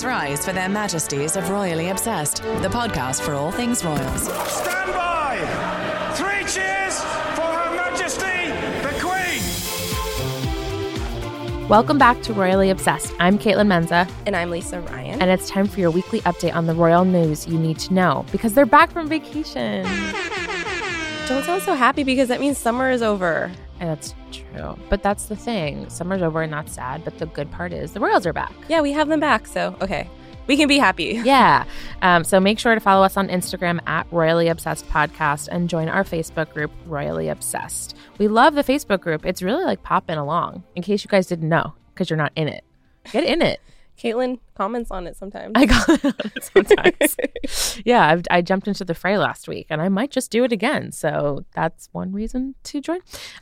Please rise for their majesties of Royally Obsessed, the podcast for all things royals. Stand by! Three cheers for Her Majesty the Queen! Welcome back to Royally Obsessed. I'm Caitlin Menza, And I'm Lisa Ryan. and it's time for your weekly update on the royal news you need to know because they're back from vacation. don't sound so happy because that means summer is over. And that's true. But that's the thing. Summer's over and that's sad. But the good part is the royals are back. Yeah, we have them back. So, okay, we can be happy. Yeah. Um, so make sure to follow us on Instagram at Royally Obsessed Podcast and join our Facebook group, Royally Obsessed. We love the Facebook group. It's really like popping along, in case you guys didn't know, because you're not in it. Get in it. Caitlin comments on it sometimes. I got it sometimes. yeah, I've, I jumped into the fray last week, and I might just do it again. So that's one reason to join.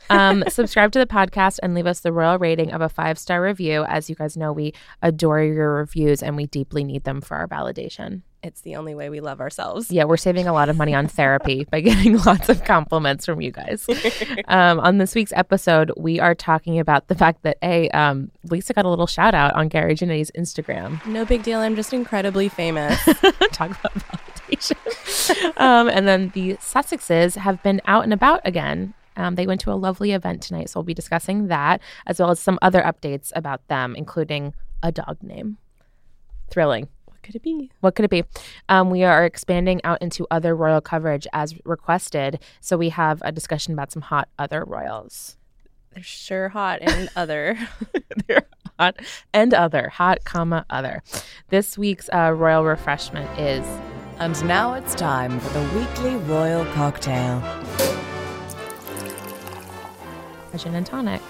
Um, subscribe to the podcast and leave us the royal rating of a five star review. As you guys know, we adore your reviews, and we deeply need them for our validation. It's the only way we love ourselves. Yeah, we're saving a lot of money on therapy by getting lots of compliments from you guys. Um, on this week's episode, we are talking about the fact that a um, Lisa got a little shout out on Gary Janetti's Instagram. No big deal. I'm just incredibly famous. Talk about validation. um, and then the Sussexes have been out and about again. Um, they went to a lovely event tonight, so we'll be discussing that as well as some other updates about them, including a dog name. Thrilling. What could it be? What could it be? Um, we are expanding out into other royal coverage as requested. So we have a discussion about some hot other royals. They're sure hot and other. They're hot and other, hot, comma, other. This week's uh, royal refreshment is And now it's time for the weekly royal cocktail. a gin and tonic.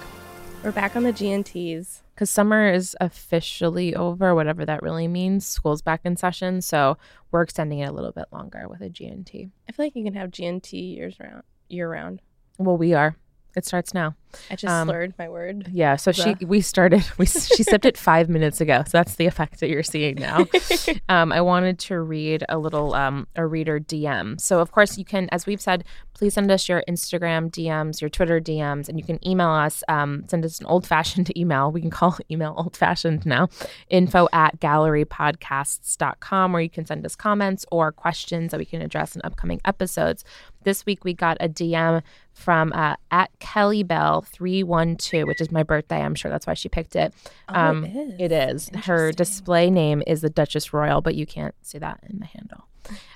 We're back on the GNTs. Because summer is officially over, whatever that really means. School's back in session. So we're extending it a little bit longer with a GNT. I feel like you can have GNT years round, year round. Well, we are. It starts now. I just Um, slurred my word. Yeah, so she we started we she sipped it five minutes ago. So that's the effect that you're seeing now. um, I wanted to read a little um, a reader DM. So of course you can, as we've said, please send us your Instagram DMs, your Twitter DMs, and you can email us. Um, send us an old fashioned email. We can call email old fashioned now. Info at gallerypodcasts.com, where you can send us comments or questions that we can address in upcoming episodes. This week we got a DM from uh, at Kelly Bell three one two, which is my birthday. I'm sure that's why she picked it. Oh, it is. It is. Her display name is the Duchess Royal, but you can't see that in the handle.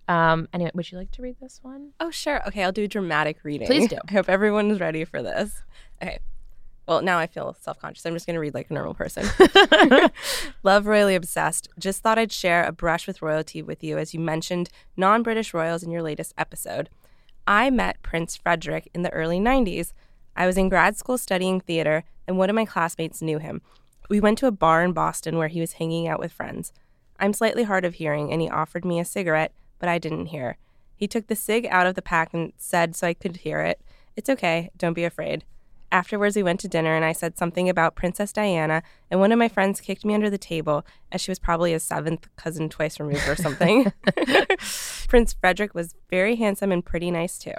Um, anyway, would you like to read this one? Oh, sure. Okay, I'll do a dramatic reading. Please do. I hope everyone is ready for this. Okay. Well, now I feel self conscious. I'm just going to read like a normal person. Love Royally Obsessed. Just thought I'd share a brush with royalty with you as you mentioned non British royals in your latest episode. I met Prince Frederick in the early 90s. I was in grad school studying theater, and one of my classmates knew him. We went to a bar in Boston where he was hanging out with friends. I'm slightly hard of hearing, and he offered me a cigarette, but I didn't hear. He took the cig out of the pack and said so I could hear it. It's okay, don't be afraid. Afterwards, we went to dinner, and I said something about Princess Diana, and one of my friends kicked me under the table, as she was probably a seventh cousin twice removed or something. Prince Frederick was very handsome and pretty nice, too.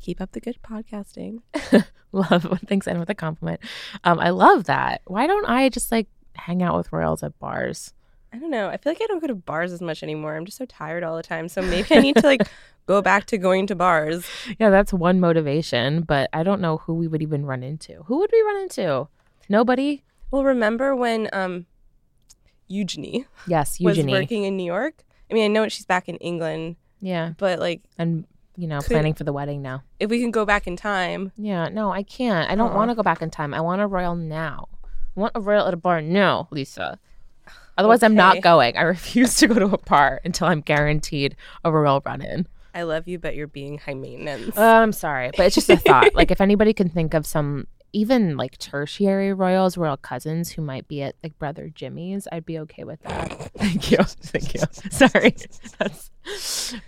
Keep up the good podcasting. love when things end with a compliment. Um, I love that. Why don't I just like hang out with royals at bars? I don't know. I feel like I don't go to bars as much anymore. I'm just so tired all the time. So maybe I need to like go back to going to bars. Yeah, that's one motivation, but I don't know who we would even run into. Who would we run into? Nobody? Well, remember when um Eugenie Yes, Eugenie was working in New York? I mean, I know she's back in England, Yeah, but like and you know, Could- planning for the wedding now. if we can go back in time, Yeah, no, I can't. I don't want to go back in time. I want a royal now. I want a royal at a bar now, Lisa. Otherwise, I'm not going. I refuse to go to a bar until I'm guaranteed a royal run in. I love you, but you're being high maintenance. Uh, I'm sorry, but it's just a thought. like, if anybody can think of some, even like tertiary royals, royal cousins who might be at like brother Jimmy's, I'd be okay with that. Thank you, thank you. Sorry, that's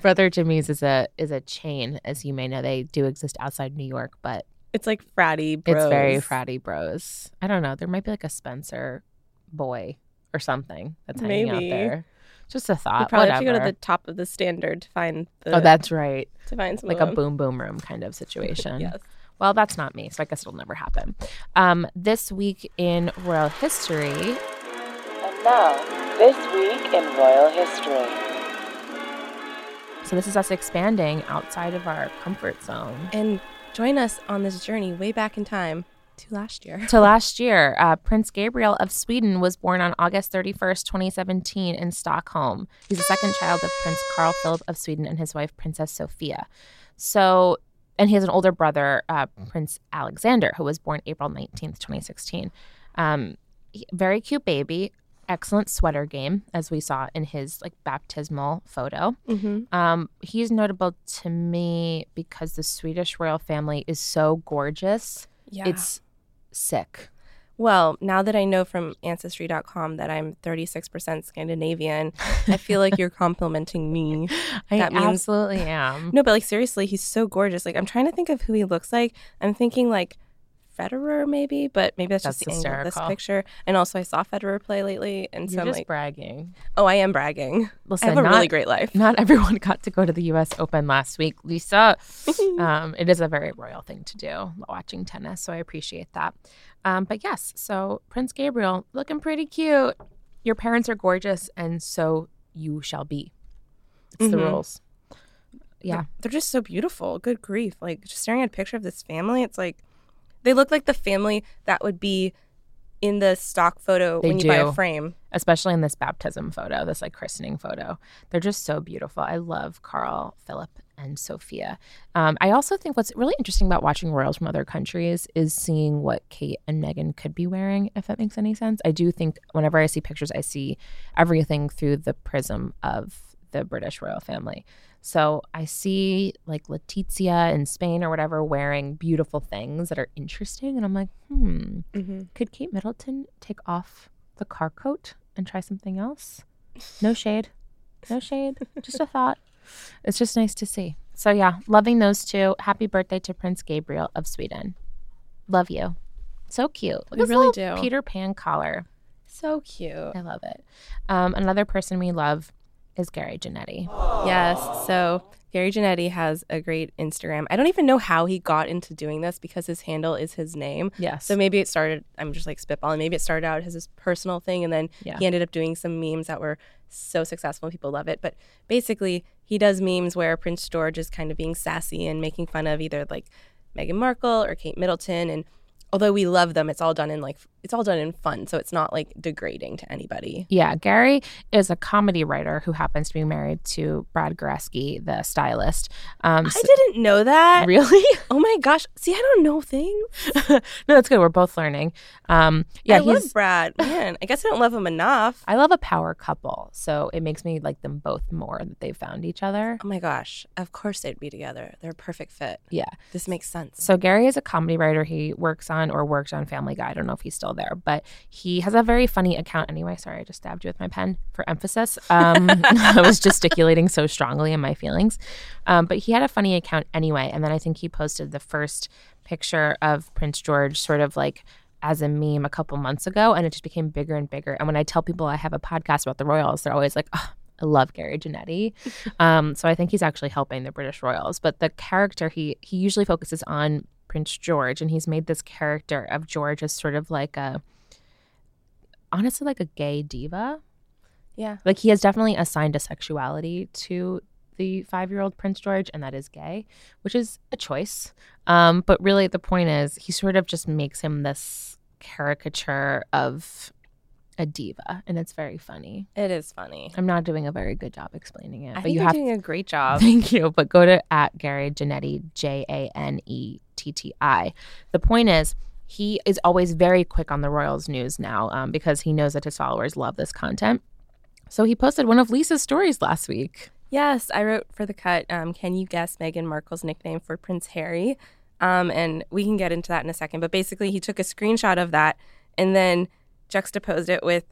brother Jimmy's is a is a chain, as you may know. They do exist outside New York, but it's like fratty bros. it's very fratty bros. I don't know. There might be like a Spencer boy or something that's hanging Maybe. out there. Just a You thought. probably Whatever. have to go to the top of the standard to find the oh, that's right. to find some Like of a them. boom boom room kind of situation. Yes. Well, that's not me, so I guess it'll never happen. Um, this week in royal history. And now, This week in royal history. So this is us expanding outside of our comfort zone. And join us on this journey way back in time to last year. To last year, uh, Prince Gabriel of Sweden was born on August 31st, 2017, in Stockholm. He's the second child of Prince Carl Philip of Sweden and his wife, Princess Sofia. So, and he has an older brother, uh, Prince Alexander, who was born April 19th, 2016. Um, he- very cute baby, excellent sweater game, as we saw in his like baptismal photo. Mm-hmm. Um, he's notable to me because the Swedish royal family is so gorgeous. Yeah. It's sick. well, now that I know from Ancestry.com that I'm 36% Scandinavian, I feel like you're complimenting me. I That means- absolutely am. No, but like seriously, he's so gorgeous. Like I'm trying to think of who he looks like. I'm thinking like Federer maybe, but maybe that's, That's just the angle of this picture. And also I saw Federer play lately, and so You're I'm just like, bragging. oh, I am bragging. Listen, I have a not, really great life. not everyone got to go to the U.S. Open last week, Lisa. um, it is a very royal thing to do, watching tennis. So I appreciate that. Um, but yes, so Prince Gabriel looking pretty cute. Your parents are gorgeous, and so you shall be. It's the Mhm. rules. Yeah. They're just so beautiful. Good grief. Like just staring at a picture of this family, it's like they look like the family that would be in the stock photo They when you buy a frame. especially in this baptism photo, this like christening photo. They're just so beautiful. I love Carl, Philip, and Sofia. Um, I also think what's really interesting about watching royals from other countries is seeing what Kate and Meghan could be wearing, if that makes any sense. I do think whenever I see pictures, I see everything through the prism of the British royal family. So I see like Letizia in Spain or whatever wearing beautiful things that are interesting. And I'm like, hmm, Mm-hmm. could Kate Middleton take off the car coat and try something else? No shade. No shade. Just a thought. It's just nice to see. So, yeah, loving those two. Happy birthday to Prince Gabriel of Sweden. Love you. So cute. Look We really do. Peter Pan collar. So cute. I love it. Um, another person we love is Gary Janetti. Yes. So Gary Janetti has a great Instagram. I don't even know how he got into doing this because his handle is his name. Yes. So maybe it started, I'm just like spitballing. Maybe it started out as his personal thing and then Yeah. he ended up doing some memes that were so successful and people love it. But basically, he does memes where Prince George is kind of being sassy and making fun of either like Meghan Markle or Kate Middleton. And although we love them, it's all done in like, it's all done in fun. So it's not like degrading to anybody. Yeah, Gary is a comedy writer who happens to be married to Brad Goreski, the stylist. Um, I didn't know that. really? Oh my gosh. See, I don't know things. no, that's good. We're both learning. Um, yeah, I love. Brad. Man, I guess I don't love him enough. I love a power couple, so it makes me like them both more that they've found each other. Oh my gosh. Of course they'd be together. They're a perfect fit. Yeah. This makes sense. So Gary is a comedy writer. He works on or worked on Family Guy. I don't know if he's still there, but he has a very funny account. Anyway, sorry, I just stabbed you with my pen for emphasis. Um, I was gesticulating so strongly in my feelings, um, but he had a funny account anyway. And then I think he posted the first picture of Prince George, sort of like as a meme a couple months ago, and it just became bigger and bigger. And when I tell people I have a podcast about the royals, they're always like, oh, I love Gary Janetti. um, so I think he's actually helping the British royals. But the character he he usually focuses on Prince George, and he's made this character of George as sort of like a honestly like a gay diva. Yeah. Like he has definitely assigned a sexuality to the five year old Prince George, and that is gay, which is a choice. Um, but really, the point is, he sort of just makes him this caricature of a diva, and it's very funny. It is funny. I'm not doing a very good job explaining it, I but you you're have doing a great job. Thank you. But go to at Gary Janetti, J A N E T T I. The point is, he is always very quick on the Royals news now um, because he knows that his followers love this content. So he posted one of Lisa's stories last week. Yes, I wrote for the cut. Um, can you guess Meghan Markle's nickname for Prince Harry? Um, and we can get into that in a second. But basically, he took a screenshot of that and then juxtaposed it with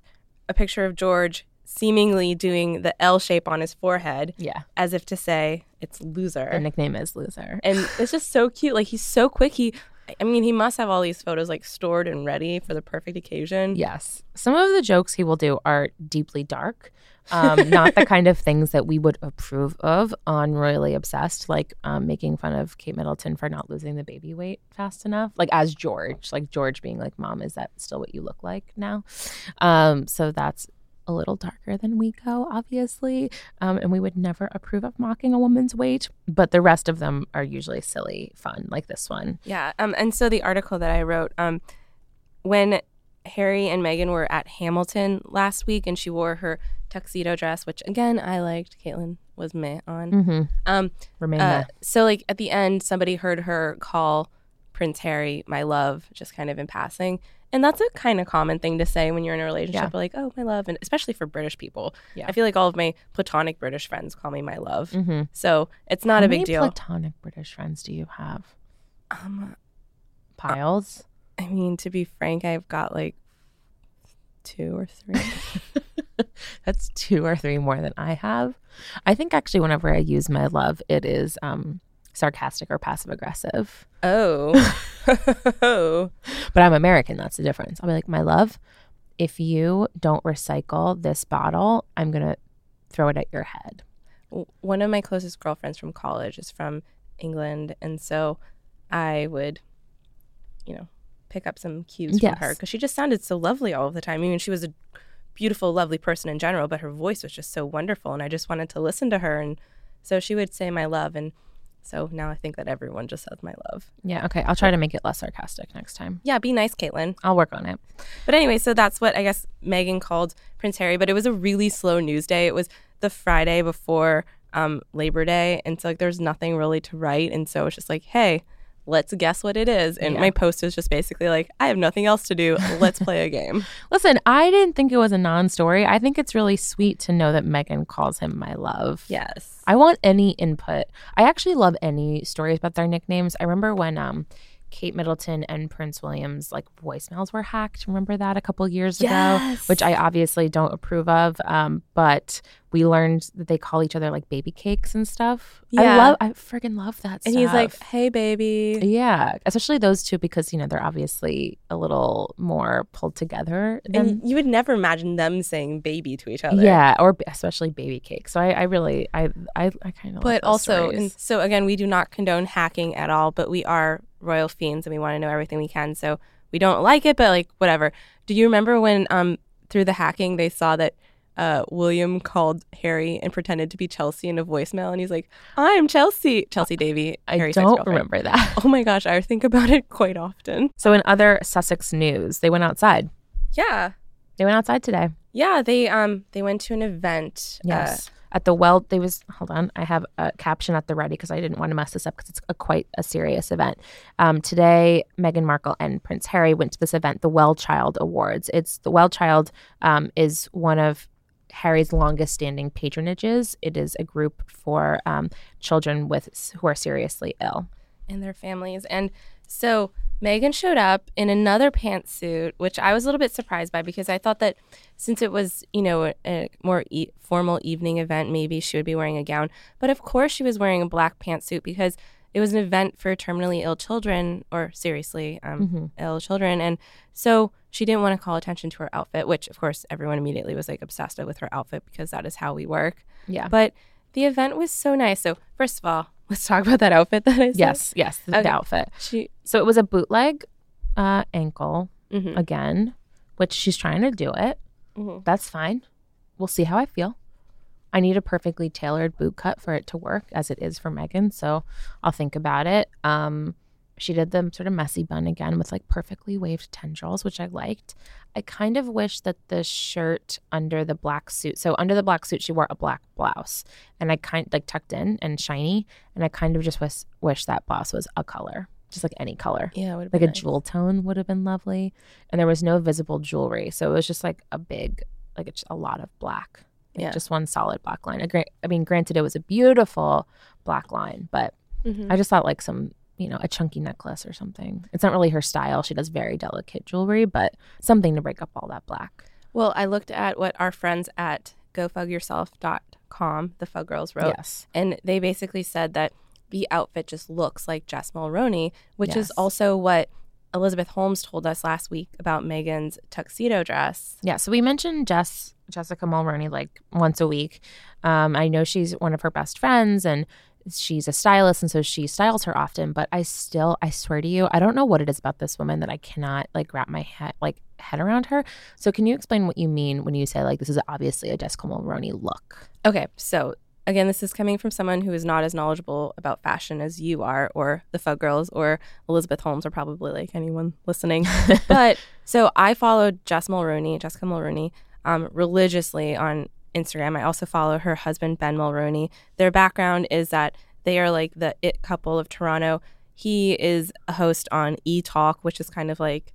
a picture of George seemingly doing the L shape on his forehead, Yeah. as if to say it's loser. The nickname is Loser. and it's just so cute. Like he's so quick. He, I mean, he must have all these photos like stored and ready for the perfect occasion. Yes. Some of the jokes he will do are deeply dark, um, not the kind of things that we would approve of on Royally Obsessed, like um, making fun of Kate Middleton for not losing the baby weight fast enough, like as George, like George being like, Mom, is that still what you look like now? Um, so that's a little darker than we go, obviously. Um, and we would never approve of mocking a woman's weight, but the rest of them are usually silly, fun, like this one. Yeah. Um, and so the article that I wrote, um, when Harry and Meghan were at Hamilton last week and she wore her tuxedo dress, which again I liked. Caitlin was meh on. Mm-hmm. Um, Remain uh, so like at the end, somebody heard her call Prince Harry my love, just kind of in passing. And that's a kind of common thing to say when you're in a relationship, Yeah. like, oh, my love. And especially for British people. Yeah. I feel like all of my platonic British friends call me my love. Mm-hmm. So it's not How a big many deal. platonic British friends do you have? um, Piles? I mean, to be frank, I've got like two or three. That's two or three more than I have. I think actually, whenever I use my love, it is um, sarcastic or passive aggressive. oh. But I'm American. That's the difference. I'll be like, my love, if you don't recycle this bottle, I'm going to throw it at your head. one of my closest girlfriends from college is from England, and so I would, you know, pick up some cues from her because she just sounded so lovely all of the time. I mean, she was a beautiful, lovely person in general, but her voice was just so wonderful, and I just wanted to listen to her, and so she would say my love, and so now I think that everyone just says my love. Yeah. Okay. I'll try to make it less sarcastic next time. Yeah, be nice, Caitlin. I'll work on it. But anyway, so that's what I guess Meghan called Prince Harry. But it was a really slow news day. It was the Friday before um, Labor Day, and so like there's nothing really to write, and so it's just like, hey, let's guess what it is. And Yeah. my post is just basically like, I have nothing else to do. Let's play a game. Listen, I didn't think it was a non story. I think it's really sweet to know that Meghan calls him my love. Yes. I want any input. I actually love any stories about their nicknames. I remember when um Kate Middleton and Prince William's like voicemails were hacked. Remember that a couple years ago, which I obviously don't approve of. Um, but we learned that they call each other like baby cakes and stuff. Yeah. I love, I friggin' love that. And he's like, hey, baby. yeah, especially those two because you know they're obviously a little more pulled together. Than, And you would never imagine them saying baby to each other. yeah, or especially baby cake. So I, I really, I, I, I kind of. But also, and so again, we do not condone hacking at all, but we are royal fiends and we want to know everything we can. So we don't like it, but like whatever. Do you remember when um through the hacking they saw that uh William called Harry and pretended to be Chelsy in a voicemail and he's like, I'm Chelsy. Chelsy Davy. I Harry's don't remember that. Oh my gosh, I think about it quite often. So in other Sussex news, they went outside. Yeah. They went outside today. Yeah, they um they went to an event. uh, Yes. At the well, they was hold on. I have a caption at the ready because I didn't want to mess this up because it's a quite a serious event. Um, today, Meghan Markle and Prince Harry went to this event, the Well Child Awards. It's the Well Child um, is one of Harry's longest standing patronages. It is a group for um, children with who are seriously ill. and their families. And so Meghan showed up in another pantsuit, which I was a little bit surprised by because I thought that since it was, you know, a, a more e- formal evening event, maybe she would be wearing a gown. But of course, she was wearing a black pantsuit because it was an event for terminally ill children or seriously um, ill children. And so she didn't want to call attention to her outfit, which of course everyone immediately was like obsessed with her outfit because that is how we work. Yeah. But the event was so nice. So first of all, let's talk about that outfit that I said. Yes, yes, the, Okay. outfit. She So it was a bootleg uh, ankle Mhm. again, which she's trying to do it. Mhm. That's fine. We'll see how I feel. I need a perfectly tailored boot cut for it to work, as it is for Meghan. So I'll think about it. Um, she did the sort of messy bun again with like perfectly waved tendrils, which I liked. I kind of wish that the shirt under the black suit, so under the black suit, she wore a black blouse, and I kind like tucked in and shiny, and I kind of just wish wish that blouse was a color, just like any color yeah, would like a jewel tone would have been lovely and there was no visible jewelry so it was just like a big like it's a lot of black like Yeah. just one solid black line I, gra- I mean granted it was a beautiful black line but Mhm. i just thought like some you know a chunky necklace or something. It's not really her style. She does very delicate jewelry but something to break up all that black. Well, I looked at what our friends at gofugyourself.com, the Fug Girls, wrote, yes. and they basically said that the outfit just looks like Jess Mulroney, which is also what Elizabeth Holmes told us last week about Meghan's tuxedo dress. Yeah, so we mentioned Jess Jessica Mulroney like once a week. Um, I know she's one of her best friends and she's a stylist and so she styles her often, but I still I swear to you, I don't know what it is about this woman that I cannot like wrap my head like head around her. So can you explain what you mean when you say like this is obviously a Jessica Mulroney look? Okay, so again, this is coming from someone who is not as knowledgeable about fashion as you are, or the Fug Girls, or Elizabeth Holmes, or probably like anyone listening. but so I followed Jess Mulroney, Jessica Mulroney, um, religiously on Instagram. I also follow her husband, Ben Mulroney. Their background is that they are like the it couple of Toronto. He is a host on E Talk, which is kind of like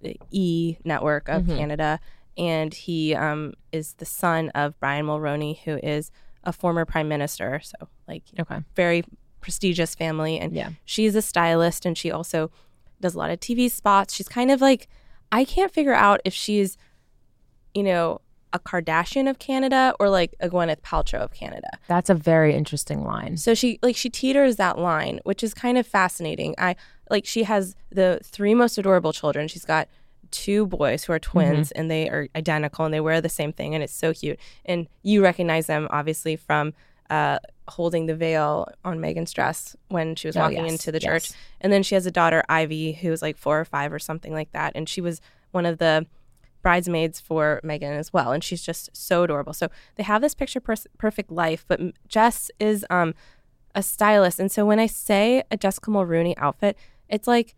the E network of Canada. And he um, is the son of Brian Mulroney, who is a former prime minister. So, like, Okay. very prestigious family. And Yeah. she's a stylist and she also does a lot of TV spots. She's kind of like, I can't figure out if she's, you know, a Kardashian of Canada or like a Gwyneth Paltrow of Canada. That's a very interesting line. So she like she teeters that line, which is kind of fascinating. I like she has the three most adorable children. She's got two boys who are twins and they are identical and they wear the same thing and it's so cute. And you recognize them obviously from uh, holding the veil on Meghan's dress when she was Oh, walking yes, into the yes. church. And then she has a daughter Ivy who's like four or five or something like that. And she was one of the bridesmaids for Meghan as well, and she's just so adorable. So they have this picture pers- perfect life, but Jess is um a stylist, and so when I say a Jessica Mulroney outfit, it's like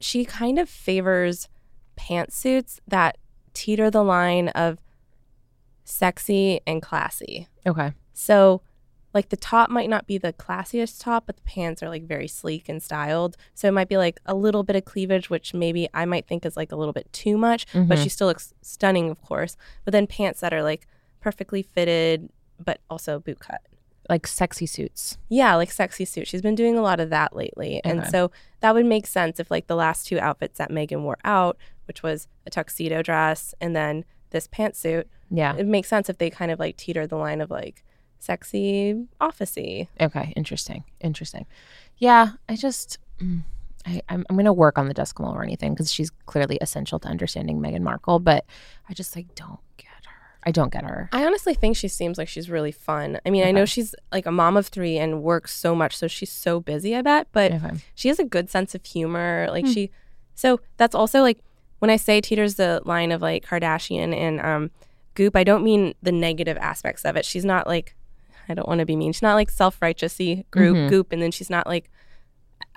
she kind of favors pantsuits that teeter the line of sexy and classy. Okay. So, like the top might not be the classiest top, but the pants are like very sleek and styled. So it might be like a little bit of cleavage, which maybe I might think is like a little bit too much, but mm-hmm. she still looks stunning, of course. But then pants that are like perfectly fitted, but also boot cut. Like sexy suits. Yeah, like sexy suit. She's been doing a lot of that lately. And so that would make sense if like the last two outfits that Meghan wore out, which was a tuxedo dress and then this pantsuit, Yeah. it makes sense if they kind of like teeter the line of like sexy officey. Okay, interesting, interesting. Yeah, I just, mm, I, I'm, I'm going to work on the Jessica or anything because she's clearly essential to understanding Meghan Markle, but I just like don't get her. I don't get her. I honestly think she seems like she's really fun. I mean, I know she's like a mom of three and works so much, so she's so busy, I bet, but Okay. she has a good sense of humor. Like she, so that's also like when I say teeters the line of like Kardashian and um, Goop, I don't mean the negative aspects of it. She's not like, I don't want to be mean. She's not like self righteousy group mm-hmm. Goop, and then she's not like,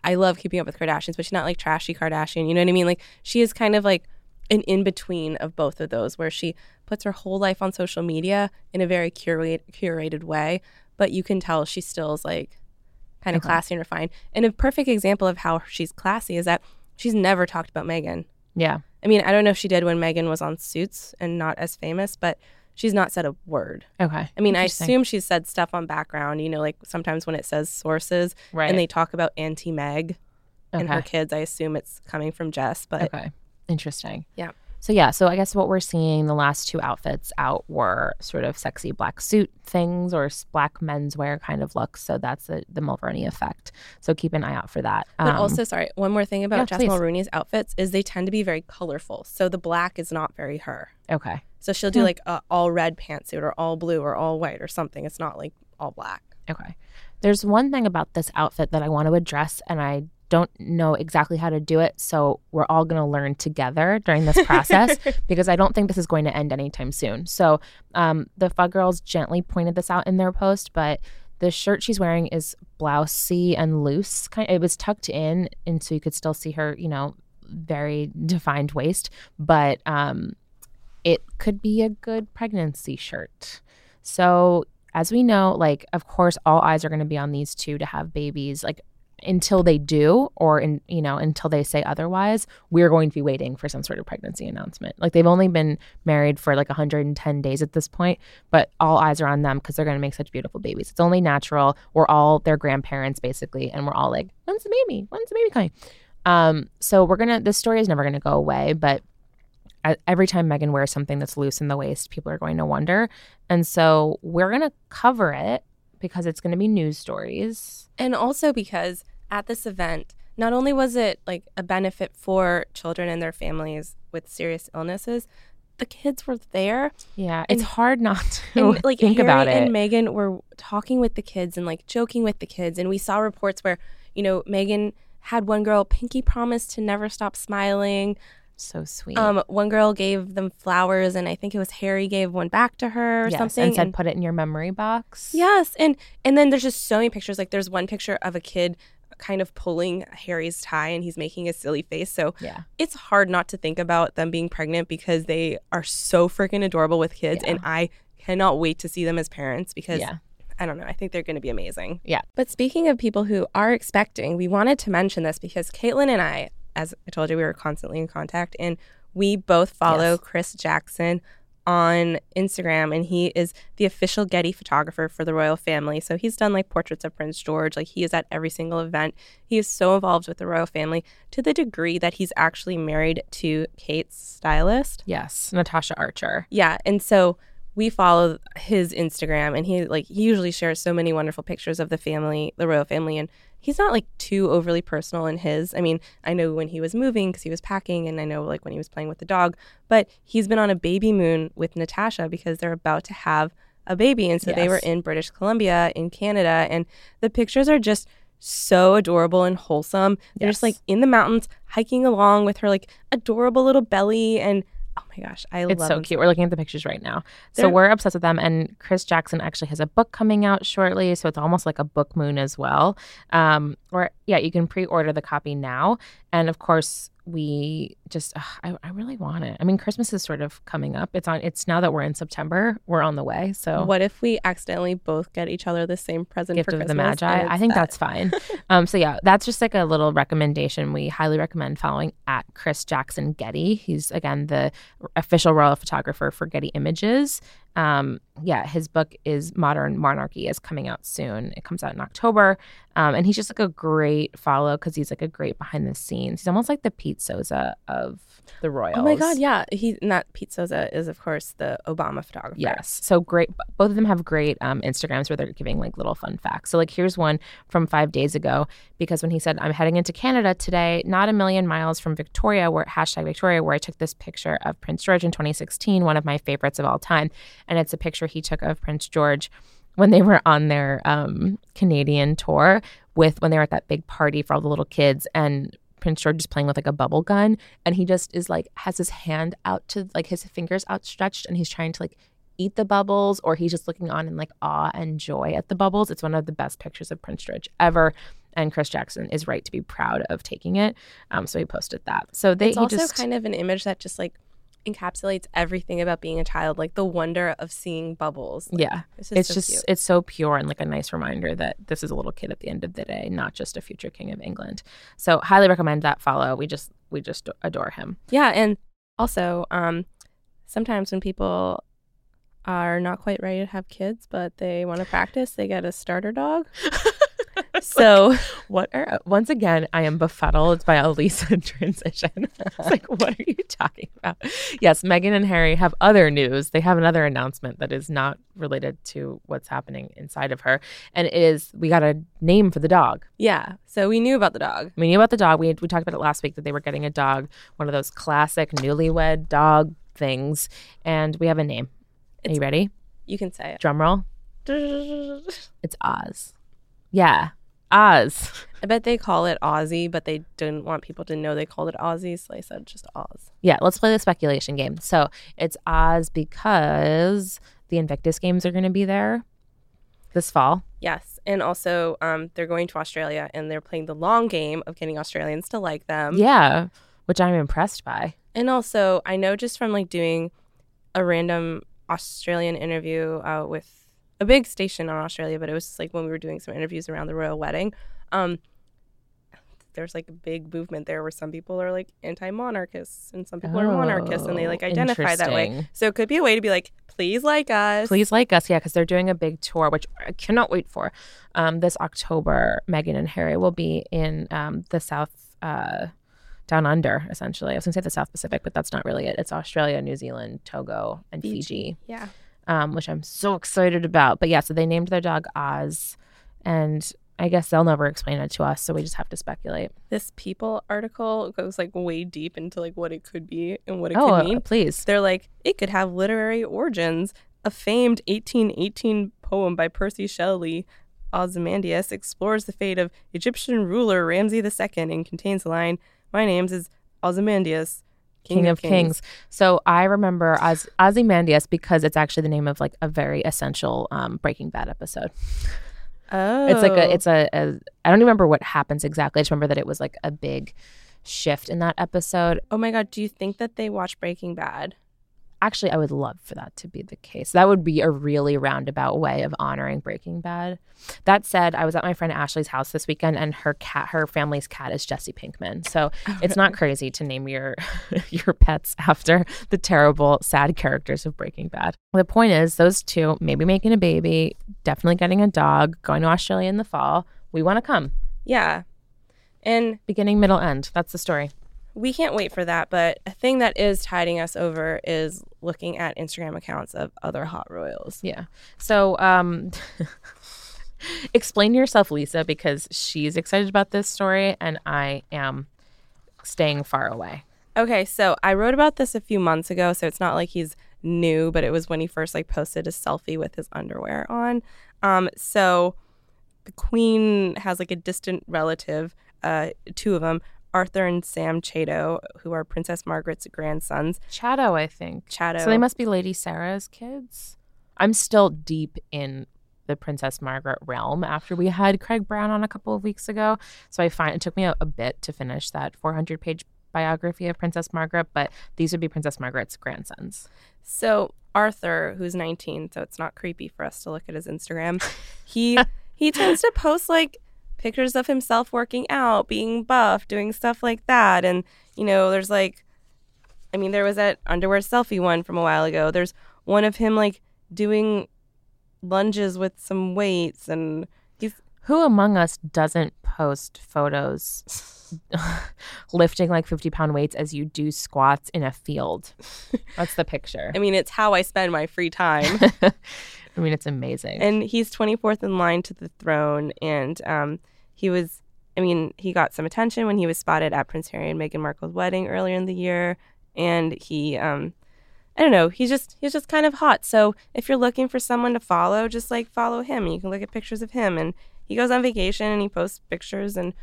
I love keeping up with Kardashians, but she's not like trashy Kardashian. You know what I mean? Like she is kind of like an in between of both of those, where she puts her whole life on social media in a very curate, curated way, but you can tell she still is like kind of classy and refined. And a perfect example of how she's classy is that she's never talked about Meghan. Yeah. I mean, I don't know if she did when Meghan was on Suits and not as famous, but she's not said a word. Okay. I mean, I assume she's said stuff on background, you know, like sometimes when it says sources Right. and they talk about Auntie Meg and her kids, I assume it's coming from Jess, but Okay. Interesting. yeah. So yeah, so I guess what we're seeing the last two outfits out were sort of sexy black suit things or black menswear kind of looks. So that's the, the Mulroney effect. So keep an eye out for that. But Um, also, sorry, one more thing about yeah, Jess. Mulroney's outfits is they tend to be very colorful. So the black is not very her. okay. So she'll do like a all red pantsuit or all blue or all white or something. It's not like all black. Okay. There's one thing about this outfit that I want to address, and I don't know exactly how to do it. So we're all going to learn together during this process because I don't think this is going to end anytime soon. So um, the Fug Girls gently pointed this out in their post, but the shirt she's wearing is blousey and loose. Kind it was tucked in, and so you could still see her, you know, very defined waist, but um, it could be a good pregnancy shirt. So, as we know, like, of course, all eyes are going to be on these two to have babies. Like, until they do, or in you know, until they say otherwise, we're going to be waiting for some sort of pregnancy announcement. Like, they've only been married for like 110 days at this point, but all eyes are on them because they're going to make such beautiful babies. It's only natural. We're all their grandparents basically, and we're all like, when's the baby? When's the baby coming? Um, so we're gonna. This story is never going to go away, but every time Meghan wears something that's loose in the waist, people are going to wonder. And so we're going to cover it because it's going to be news stories. And also because at this event, not only was it like a benefit for children and their families with serious illnesses, the kids were there. Yeah, it's And- hard not to And like think Harry about and. Meghan were talking with the kids and like joking with the kids. And we saw reports where, you know, Meghan had one girl, Pinky promised to never stop smiling. So sweet. Um, one girl gave them flowers, and I think it was Harry gave one back to her or yes, something. and said and- put it in your memory box. Yes, and and then there's just so many pictures. Like there's one picture of a kid kind of pulling Harry's tie, and he's making a silly face. So Yeah. it's hard not to think about them being pregnant because they are so freaking adorable with kids, Yeah. and I cannot wait to see them as parents because. Yeah. I don't know. I think they're going to be amazing. Yeah. But speaking of people who are expecting, we wanted to mention this because Caitlin and I, as I told you, we were constantly in contact, and we both follow Yes. Chris Jackson on Instagram, and he is the official Getty photographer for the royal family. So he's done like portraits of Prince George. Like he is at every single event. He is so involved with the royal family to the degree that he's actually married to Kate's stylist. Yes. Natasha Archer. Yeah, and so we follow his Instagram, and he like he usually shares so many wonderful pictures of the family, the royal family, and he's not like too overly personal in his. I mean, I know when he was moving because he was packing, and I know like when he was playing with the dog, but he's been on a baby moon with Natasha because they're about to have a baby, and so they were in British Columbia in Canada, and the pictures are just so adorable and wholesome. They're just like in the mountains hiking along with her like adorable little belly and oh my gosh, I It's love so cute. We're looking at the pictures right now. So They're- we're obsessed with them. And Chris Jackson actually has a book coming out shortly. So it's almost like a book moon as well. Um, or, yeah, you can pre order the copy now. And of course, we just, ugh, I, I really want it. I mean, Christmas is sort of coming up. It's on, it's now that we're in September, we're on the way. So What if we accidentally both get each other the same present gift for of Christmas? the magi i think that? that's fine um so yeah that's just like a little recommendation we highly recommend following at chris jackson getty he's again the official royal photographer for getty images. Um yeah his book is modern monarchy is coming out soon. It comes out in october. Um and he's just like a great follow because he's like a great behind the scenes. He's almost like the pete souza of the royals Oh my god, yeah. He and that Pete Souza is of course the Obama photographer. Yes. So great. Both of them have great um, Instagrams where they're giving like little fun facts. So, like, here's one from five days ago because when he said, I'm heading into Canada today, not a million miles from Victoria, where hashtag Victoria, where I took this picture of Prince George in 2016, one of my favorites of all time. And it's a picture he took of Prince George when they were on their um, Canadian tour with when they were at that big party for all the little kids and Prince George is playing with like a bubble gun and he just is like has his hand out to like his fingers outstretched and he's trying to like eat the bubbles or he's just looking on in like awe and joy at the bubbles. It's one of the best pictures of Prince George ever. And Chris Jackson is right to be proud of taking it. Um, so he posted that. So they It's he also just kind of an image that just like encapsulates everything about being a child, like the wonder of seeing bubbles. Like, yeah. it's just It's so just it's so pure and like a nice reminder that this is a little kid at the end of the day, not just a future king of England. So highly recommend that follow. We just we just adore him. Yeah, and also, um, sometimes when people are not quite ready to have kids, but they want to practice, they get a starter dog. so What are once again I am befuddled by a Lisa transition. it's like, what are you talking about? Yes, Meghan and Harry have other news. They have another announcement that is not related to what's happening inside of her. And it is we got a name for the dog. yeah, so we knew about the dog. We knew about the dog. We we talked about it last week that they were getting a dog, one of those classic newlywed dog things. And we have a name. Are you ready? You can say it. Drum roll. It's Oz. Yeah. Oz. I bet they call it Aussie, but they didn't want people to know they called it Aussie, so they said just Oz. Yeah, let's play the speculation game. So it's Oz because the Invictus games are going to be there this fall. Yes, and also um, they're going to Australia and they're playing the long game of getting Australians to like them. yeah, which I'm impressed by. And also, I know just from like doing a random Australian interview uh, with a big station in Australia, but it was just, like when we were doing some interviews around the royal wedding. Um, there's like a big movement there where some people are like anti-monarchists and some people are monarchists, and they like Oh, identify that way. So it could be a way to be like, please like us. Please like us, yeah, because they're doing a big tour, which I cannot wait for. Um, this October, Meghan and Harry will be in um, the South, uh, down under, essentially. I was going to say the South Pacific, but that's not really it. It's Australia, New Zealand, Tonga, and Fiji. Yeah. Um, which I'm so excited about. But yeah, so they named their dog Oz, and I guess they'll never explain it to us, so we just have to speculate. This People article goes like way deep into like what it could be and what it oh, could mean. please. They're like, it could have literary origins. A famed 1818 poem by Percy Shelley, Ozymandias, explores the fate of Egyptian ruler Ramses II and contains the line, My name is Ozymandias. King, of Kings. So I remember Oz- Ozymandias because it's actually the name of like a very essential um, Breaking Bad episode. Oh, It's like a it's a, a I don't remember what happens exactly. I just remember that it was like a big shift in that episode. Oh my god, do you think that they watch Breaking Bad? Actually, I would love for that to be the case. That would be a really roundabout way of honoring Breaking Bad. That said, I was at my friend Ashley's house this weekend, and her cat, her family's cat, is Jesse Pinkman. So oh, it's not crazy to name your your pets after the terrible, sad characters of Breaking Bad. The point is, those two maybe making a baby, definitely getting a dog, going to Australia in the fall. We want to come. Yeah. And Beginning, middle, end. That's the story. We can't wait for that, but a thing that is tiding us over is looking at Instagram accounts of other hot royals. Yeah. So, um, explain yourself, Lisa, because she's excited about this story and I am staying far away. Okay, so I wrote about this a few months ago, so it's not like he's new, but it was when he first like posted a selfie with his underwear on. Um, so the queen has like a distant relative, uh, two of them, Arthur and Sam Chatto, who are Princess Margaret's grandsons. Chatto, I think. Chatto. So they must be Lady Sarah's kids. I'm still deep in the Princess Margaret realm after we had Craig Brown on a couple of weeks ago. So I find it took me a, a bit to finish that 400 page biography of Princess Margaret, but these would be Princess Margaret's grandsons. So Arthur, who's 19, so it's not creepy for us to look at his Instagram. He he tends to post like pictures of himself working out, being buff, doing stuff like that. And you know, there's like I mean, there was that underwear selfie one from a while ago. There's one of him like doing lunges with some weights and he's Who among us doesn't post photos lifting like 50 pound weights as you do squats in a field? That's the picture. I mean, it's how I spend my free time. I mean, it's amazing. and he's 24th in line to the throne and um, he was i mean he got some attention when he was spotted at prince harry and meghan markle's wedding earlier in the year. And he um, i don't know he's just he's just kind of hot. So if you're looking for someone to follow just like follow him. You can look at pictures of him. And he goes on vacation and he posts pictures. And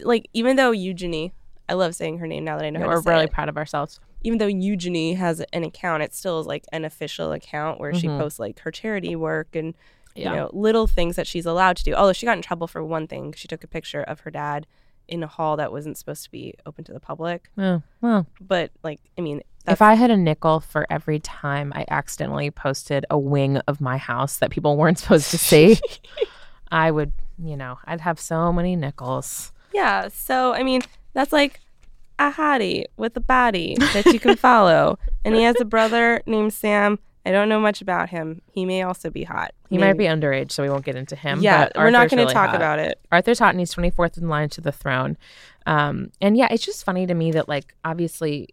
like even though eugenie i love saying her name now that i know how We're say really it. proud of ourselves. even though Eugenie has an account, it still is like an official account where she Mhm. posts like her charity work and Yeah. you know little things that she's allowed to do. Although she got in trouble for one thing, she took a picture of her dad in a hall that wasn't supposed to be open to the public. Oh, well, But like, I mean, that's, if I had a nickel for every time I accidentally posted a wing of my house that people weren't supposed to see, I would, you know, I'd have so many nickels. yeah. So I mean, that's like a hottie with a body that you can follow, and he has a brother named Sam. I don't know much about him. He may also be hot. He might be underage, so we won't get into him. Yeah, but we're not going to really talk hot. about it. Arthur's hot and he's 24th in line to the throne. Um, and yeah, it's just funny to me that, like, obviously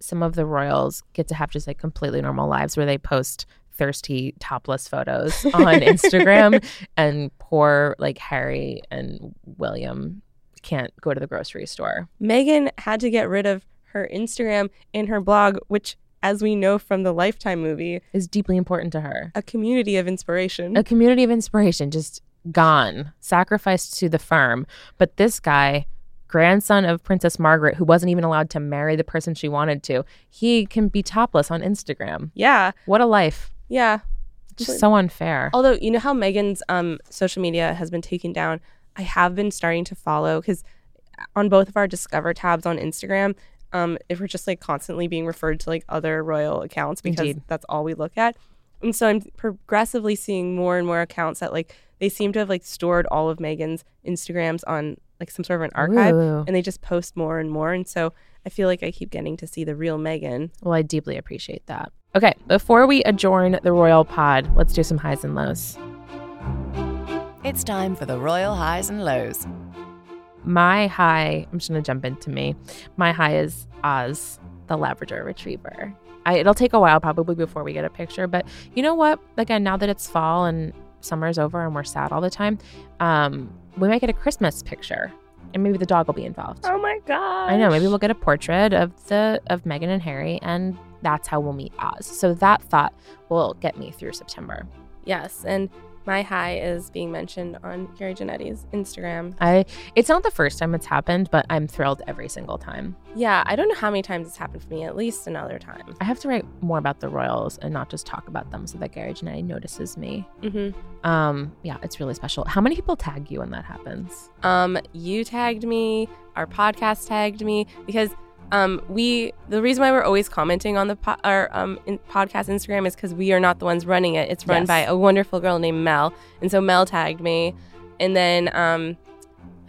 some of the royals get to have just like completely normal lives where they post thirsty topless photos on Instagram and poor like Harry and William can't go to the grocery store. Meghan had to get rid of her Instagram and her blog, which, as we know from the Lifetime movie, Is deeply important to her. a community of inspiration. A community of inspiration just gone, sacrificed to the firm. But this guy, grandson of Princess Margaret, who wasn't even allowed to marry the person she wanted to, he can be topless on Instagram. yeah, What a life. yeah. Just so unfair. Although you know how Meghan's um, social media has been taken down, I have been starting to follow because on both of our Discover tabs on Instagram, um, if we're just like constantly being referred to like other royal accounts because Indeed. that's all we look at, and so I'm progressively seeing more and more accounts that like they seem to have like stored all of Meghan's Instagrams on like some sort of an archive, Ooh. and they just post more and more, and so I feel like I keep getting to see the real Meghan. Well, I deeply appreciate that. Okay, before we adjourn the royal pod, let's do some highs and lows. It's time for the Royal Highs and Lows. My high, I'm just going to jump into me. My high is Oz, the Labrador Retriever. I, it'll take a while probably before we get a picture, but you know what? Again, now that it's fall and summer's over and we're sad all the time, um, we might get a Christmas picture, and maybe the dog will be involved. Oh my god! I know. Maybe we'll get a portrait of the of Meghan and Harry, and that's how we'll meet Oz. So that thought will get me through September. Yes, and My high is being mentioned on Gary Janetti's Instagram. I it's not the first time it's happened, but I'm thrilled every single time. Yeah, I don't know how many times it's happened for me, at least another time. I have to write more about the Royals and not just talk about them so that Gary Janetti notices me. Mm-hmm. Um, yeah, it's really special. How many people tag you when that happens? Um, you tagged me, our podcast tagged me, because um, we the reason why we're always commenting on the po- our um in podcast Instagram is because we are not the ones running it. It's run Yes. by a wonderful girl named Mel, and so Mel tagged me, and then um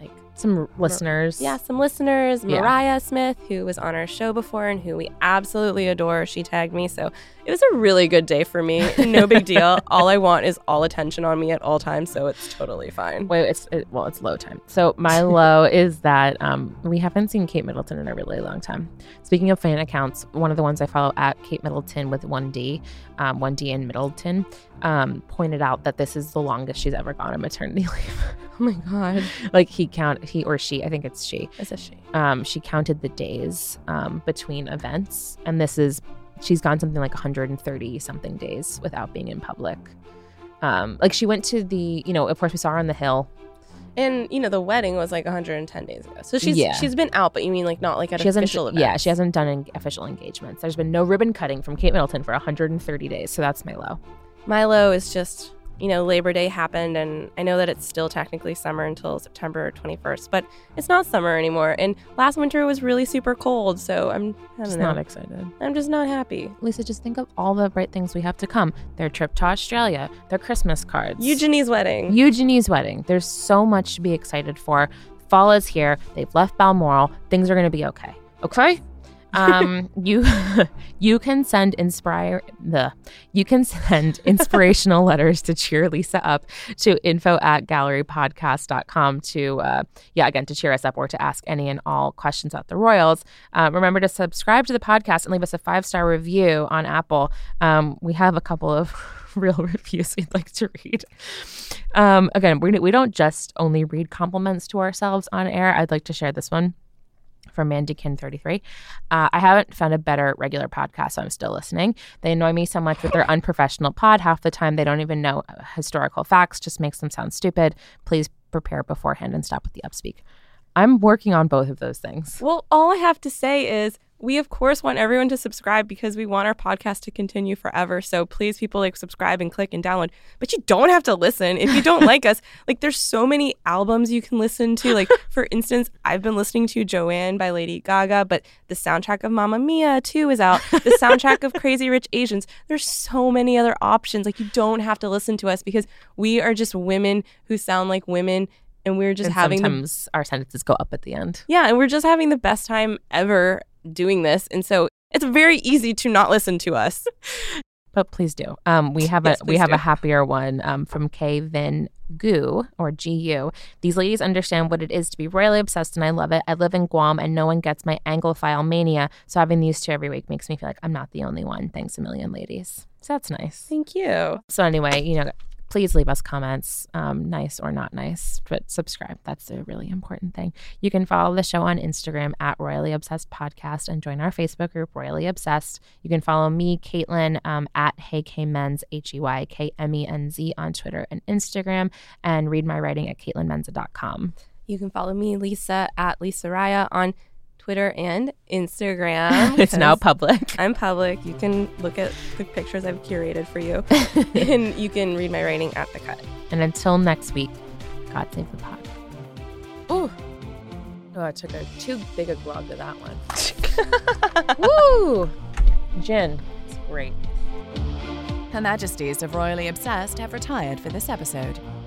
like Some listeners. yeah, some listeners, Yeah. Mariah Smith, who was on our show before and who we absolutely adore, she tagged me. So it was a really good day for me. No big deal. all I want is all attention on me at all times, so it's totally fine. Wait, it's it, well, it's low time. So my low is that um, we haven't seen Kate Middleton in a really long time. Speaking of fan accounts, one of the ones I follow at Kate Middleton with one D, um, one D in Middleton, um, pointed out that this is the longest she's ever gone on maternity leave. Oh my god. like he count he or she, I think it's she. It's a shame. Um, she counted the days um, between events, and this is she's gone something like 130 something days without being in public. Um, like she went to the, you know, of course we saw her on the hill And you know, the wedding was like 110 days ago. So she's Yeah. she's been out, but you mean like not like at she official events? yeah she hasn't done en- official engagements there's been no ribbon cutting from kate middleton for 130 days so that's my low Milo is just you know Labor Day happened, and I know that it's still technically summer until September 21st, but it's not summer anymore. And last winter was really super cold, so I'm I just know. not excited I'm just not happy. lisa just think of all the bright things we have to come their trip to australia their christmas cards Eugenie's wedding. eugenie's wedding there's so much to be excited for fall is here they've left balmoral things are going to be okay okay um you you can send inspire the you can send inspirational letters to cheer lisa up to info at gallerypodcast.com to uh yeah again to cheer us up or to ask any and all questions at the royals. Uh, remember to subscribe to the podcast and leave us a five star review on apple. Um we have a couple of real reviews we'd like to read. Um again we, we don't just only read compliments to ourselves on air. I'd like to share this one from Mandykin33. Uh, I haven't found a better regular podcast, so I'm still listening. They annoy me so much with their unprofessional pod. Half the time, they don't even know uh, historical facts, just makes them sound stupid. Please prepare beforehand and stop with the upspeak. I'm working on both of those things. Well, all I have to say is we of course want everyone to subscribe because we want our podcast to continue forever. So please people like subscribe and click and download. But you don't have to listen if you don't like us. Like there's so many albums you can listen to. Like for instance, I've been listening to Joanne by Lady Gaga, but the soundtrack of Mamma Mia too is out. The soundtrack of Crazy Rich Asians. There's so many other options. Like you don't have to listen to us because we are just women who sound like women and we're just and having the sometimes our sentences go up at the end. yeah, and we're just having the best time ever doing this. And so it's very easy to not listen to us. But please do. Um, we have Yes, a we have do. a happier one um, from K Vin Gu or GU. These ladies understand what it is to be royally obsessed, and I love it. I live in Guam, and no one gets my Anglophile mania. So having these two every week makes me feel like I'm not the only one. Thanks a million, ladies. So that's nice. Thank you. So anyway, you know, please leave us comments, um, nice or not nice, but subscribe. That's a really important thing. You can follow the show on Instagram at Royally Obsessed Podcast and join our Facebook group, Royally Obsessed. You can follow me, Caitlin, um, at Hey K Menz, H E Y K M E N Z on Twitter and Instagram, and read my writing at CaitlinMenza.com. You can follow me, Lisa, at Lisa Raya on Twitter and Instagram. it's now public. I'm public. You can look at the pictures I've curated for you. and you can read my writing at the cut. And until next week, God save the pod. Ooh. Oh, I took a too big a glove to that one. Woo! Gin. It's great. Her Majesties of Royally Obsessed have retired for this episode.